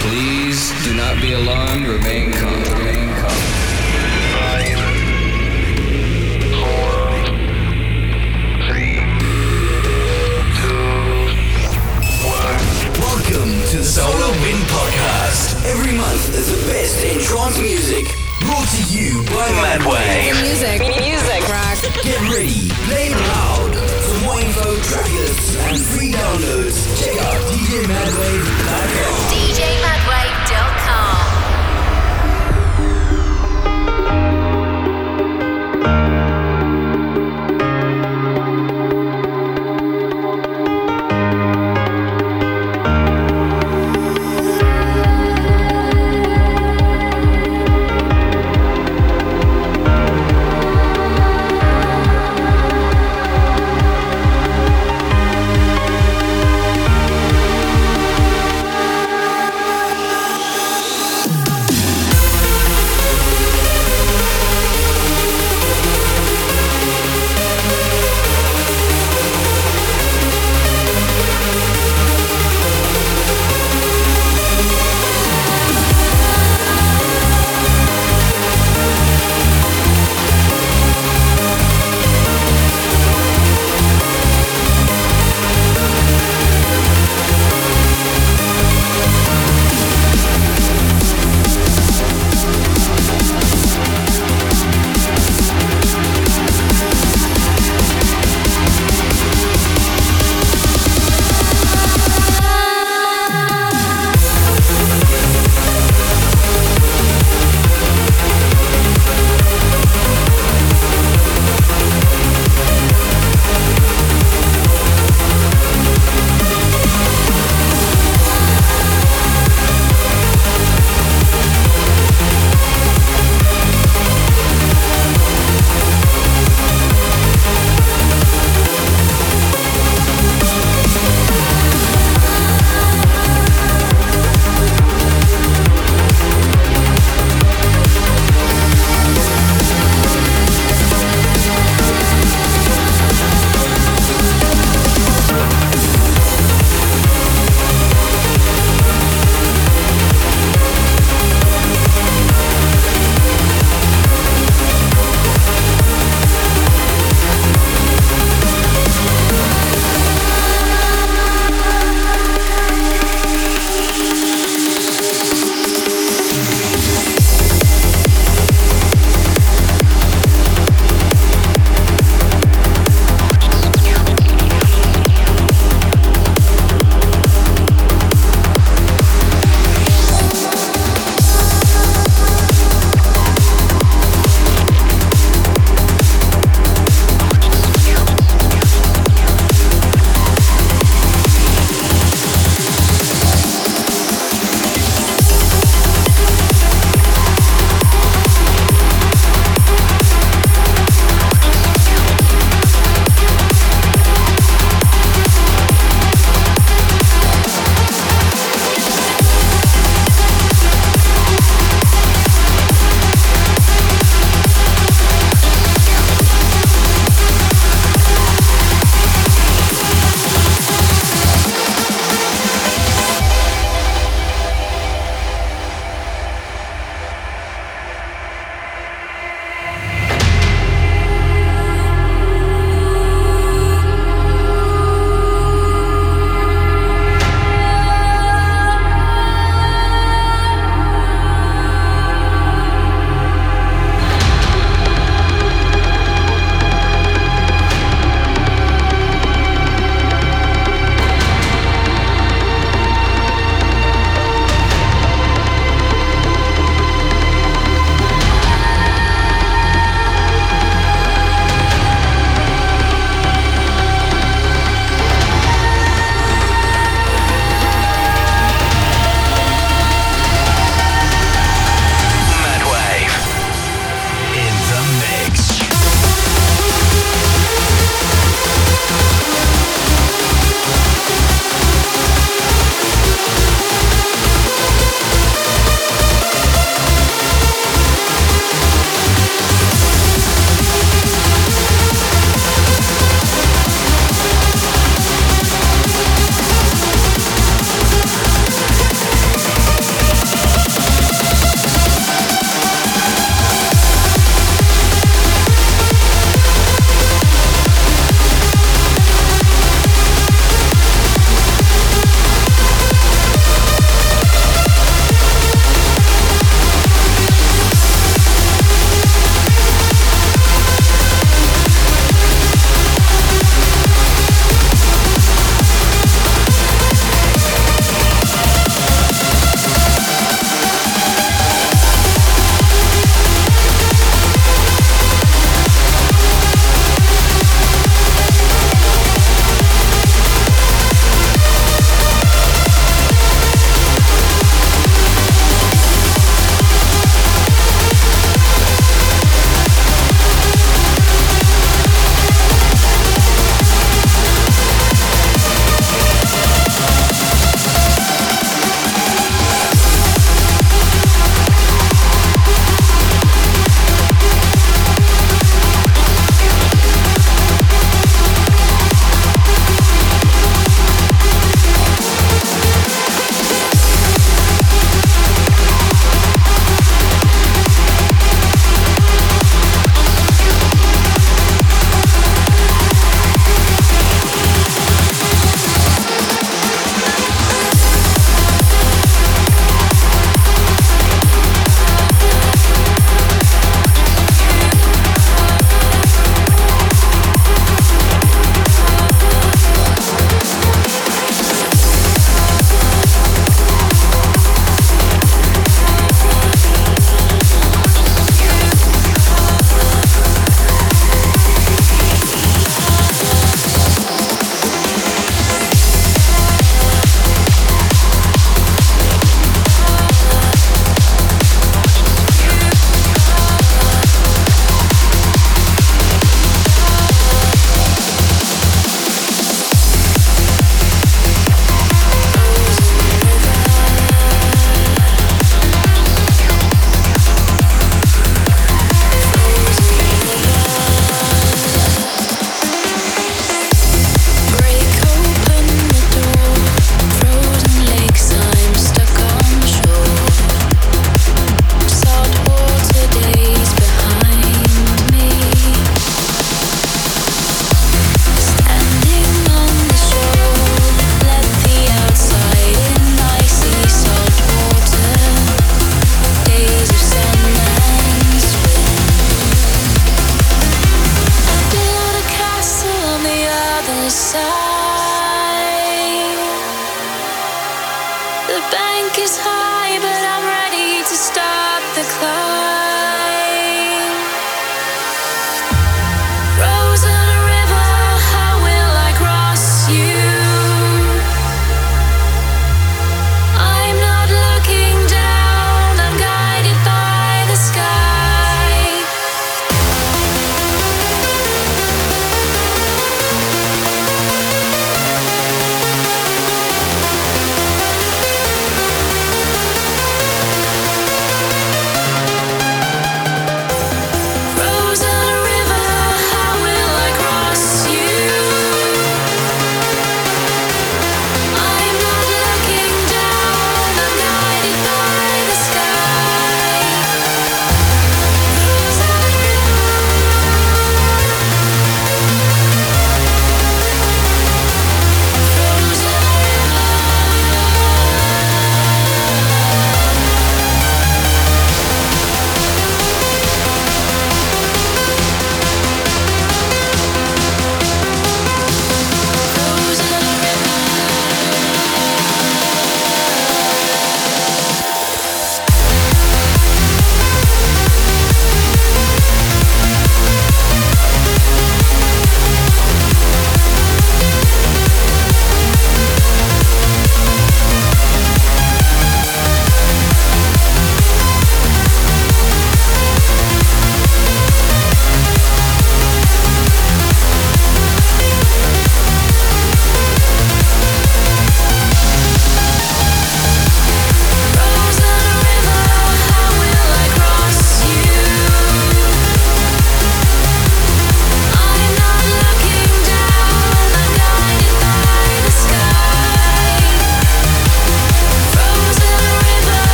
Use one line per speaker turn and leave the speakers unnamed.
Please do not be alarmed. Remain calm. Remain calm.
Welcome to the Solar Wind Podcast. Every month is the best in trance music. Brought to you by Madwave.
Music. Music. Rock.
Get ready, play loud. Info, track and free downloads, check out DJMadwave.com.
DJMadwave.com.